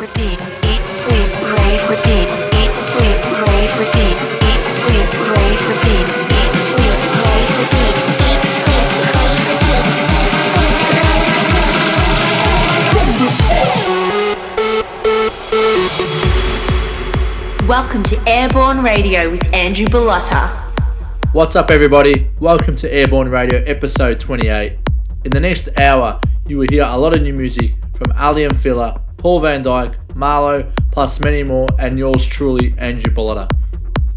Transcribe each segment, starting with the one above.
repeat. Eat, sleep, repeat. Eat, sleep, repeat. Eat, sleep, repeat. Eat, sleep, repeat. Eat, sleep, repeat. Welcome to Airborne Radio with Andrew Bellotta. What's up, everybody? Welcome to Airborne Radio, episode 28. In the next hour, you will hear a lot of new music from Aly and Fila, Paul van Dyk, Marlo, plus many more, and yours truly, Andrew Bellotta.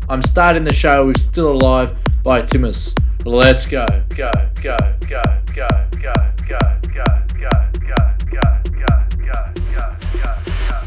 I'm starting the show with Still Alive by Timus. Let's go, go, go, go, go, go, go, go, go, go, go, go, go, go. You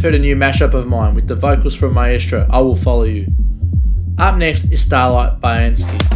just heard a new mashup of mine with the vocals from Maestro, I Will Follow You. Up next is Starlight by Ansky.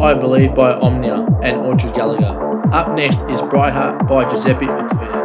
I Believe by Omnia and Audrey Gallagher. Up next is Bright Heart by Giuseppe Ottaviani.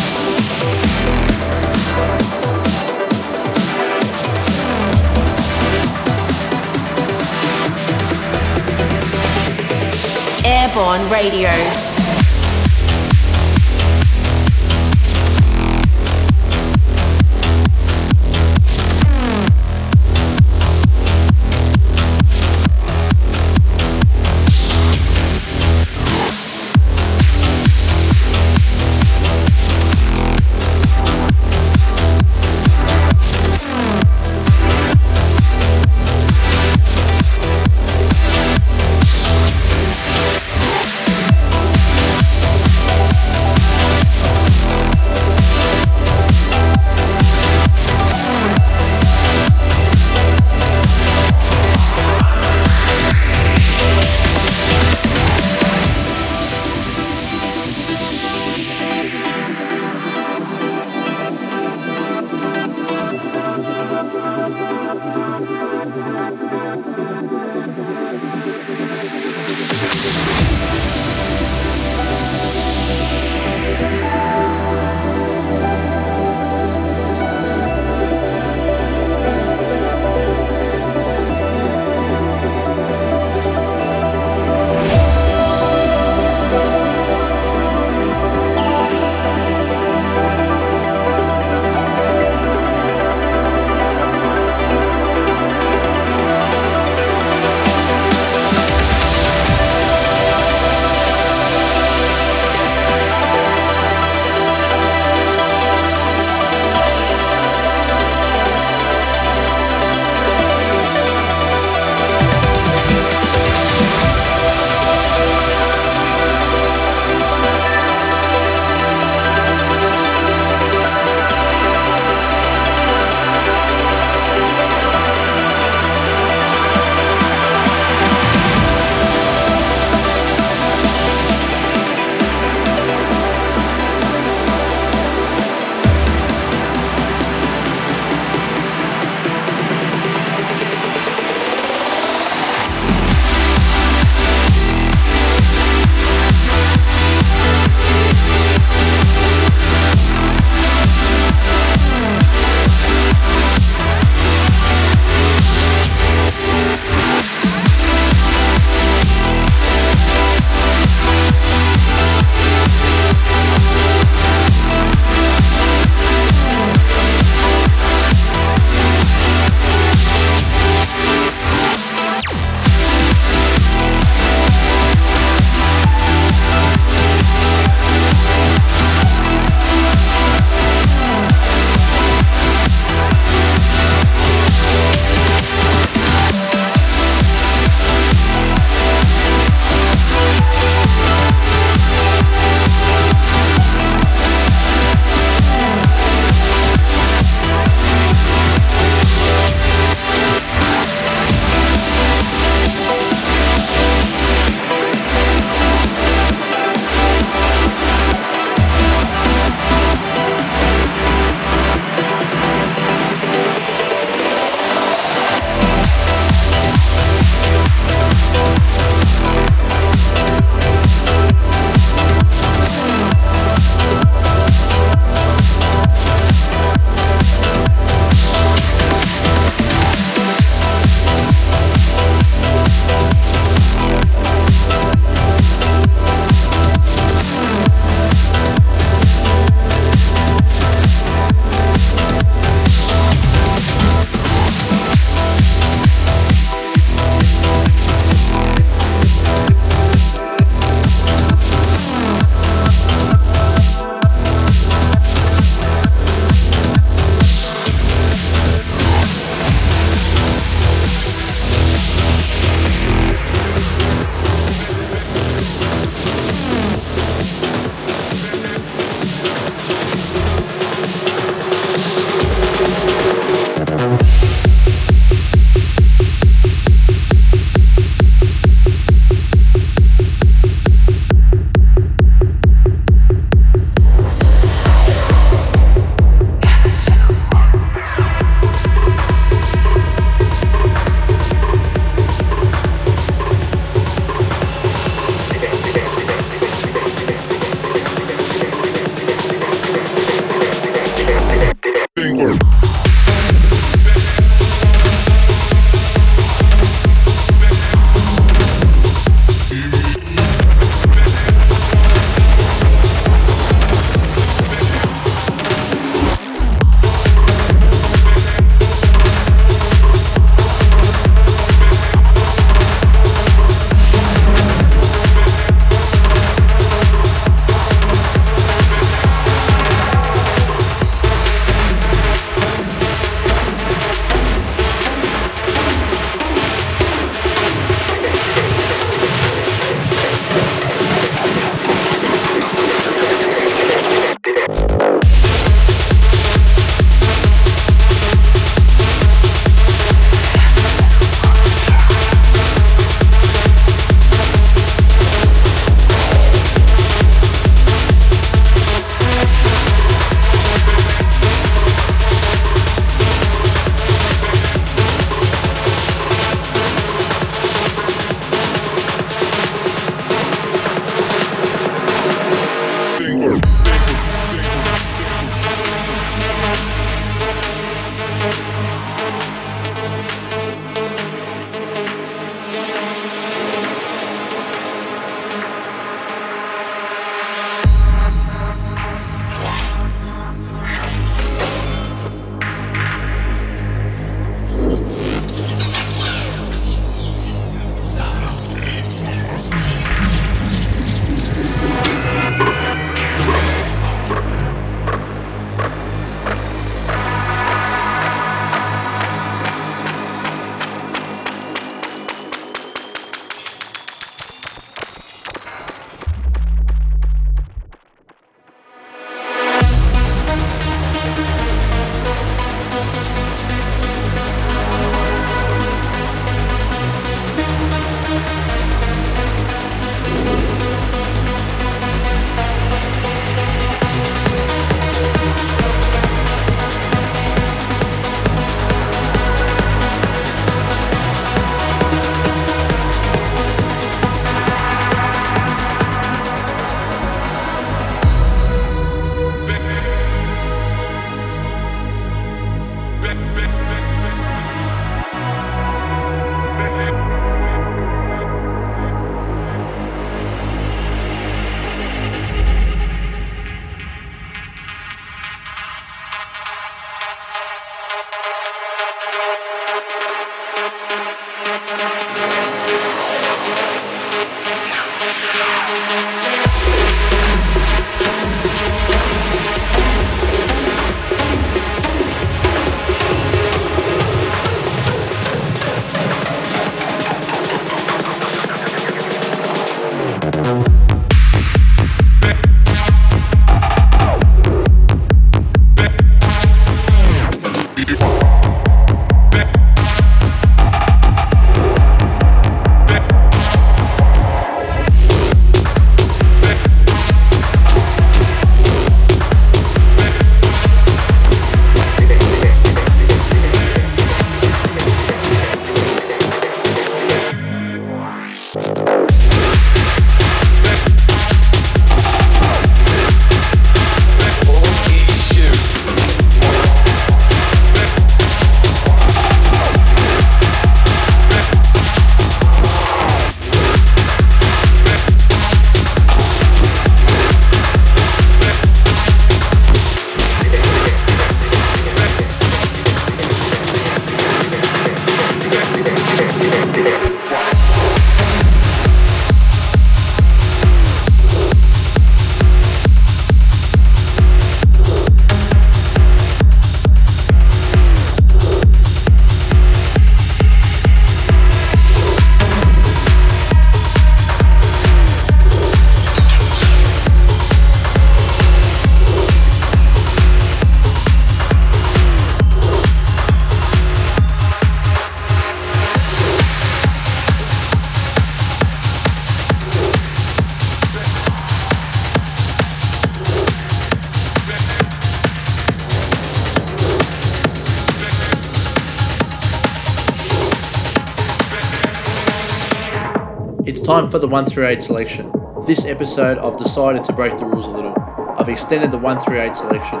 time for the 138 selection. This episode, I've decided to break the rules a little. I've extended the 138 selection.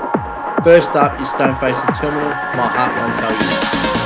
First up is Stoneface and Terminal, My Heart Won't Tell You.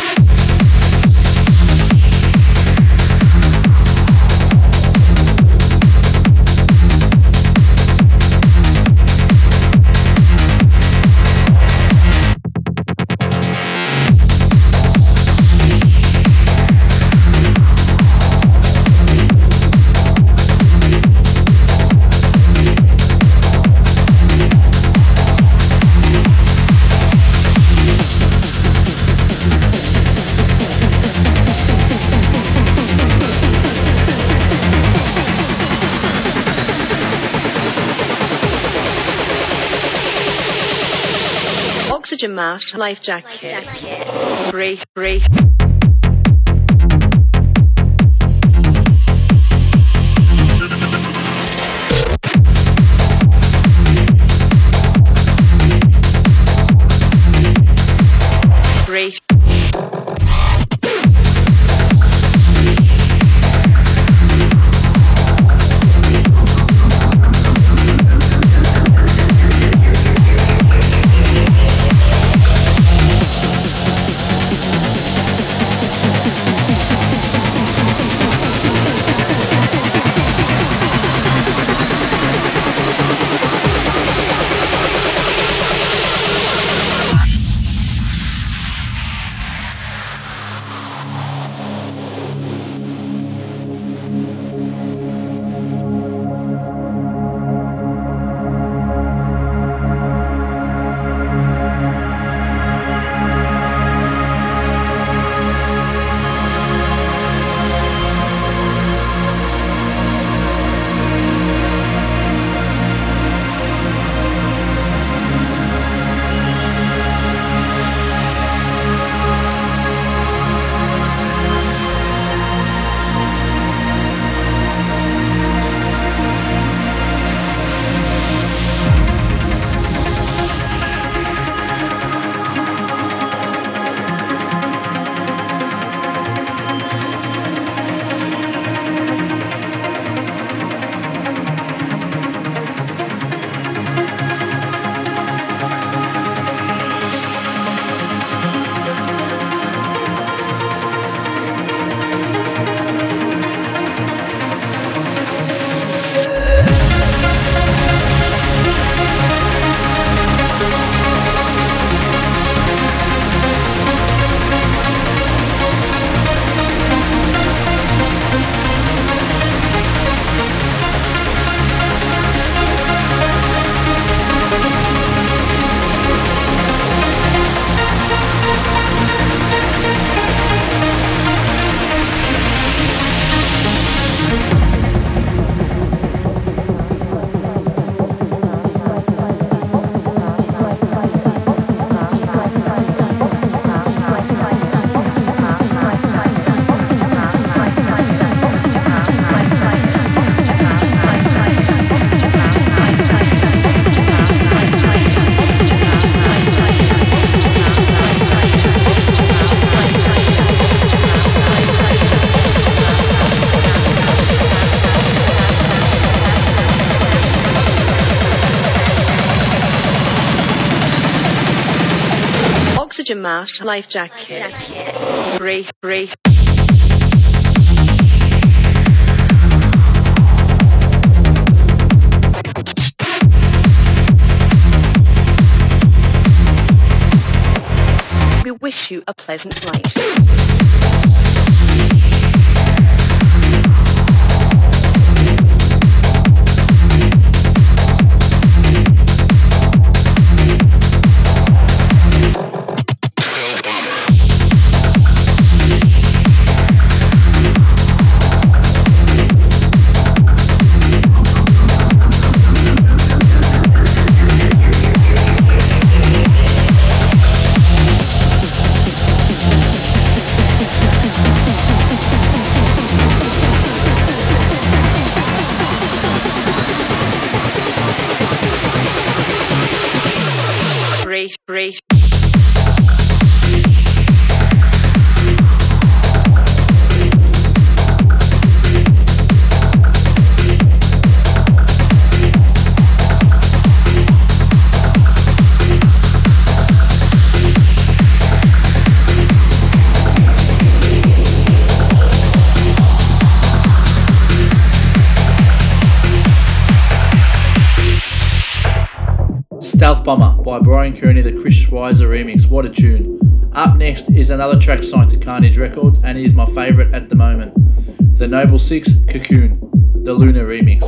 Bye. Oxygen mask, life jacket. Breathe. Breathe. Life jacket. Breathe, breathe. We wish you a pleasant flight. Brian Kearney, the Chris Schweizer remix. What a tune. Up next is another track signed to Carnage Records and is my favourite at the moment. The Noble Six Cocoon, the Luna remix.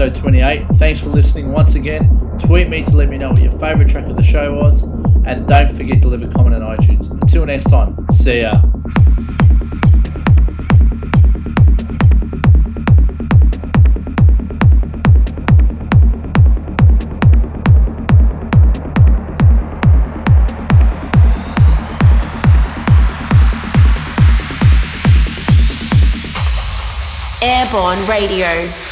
Episode 28. Thanks for listening once again. Tweet me to let me know what your favourite track of the show was. And don't forget to leave a comment on iTunes. Until next time, see ya. Airborne Radio.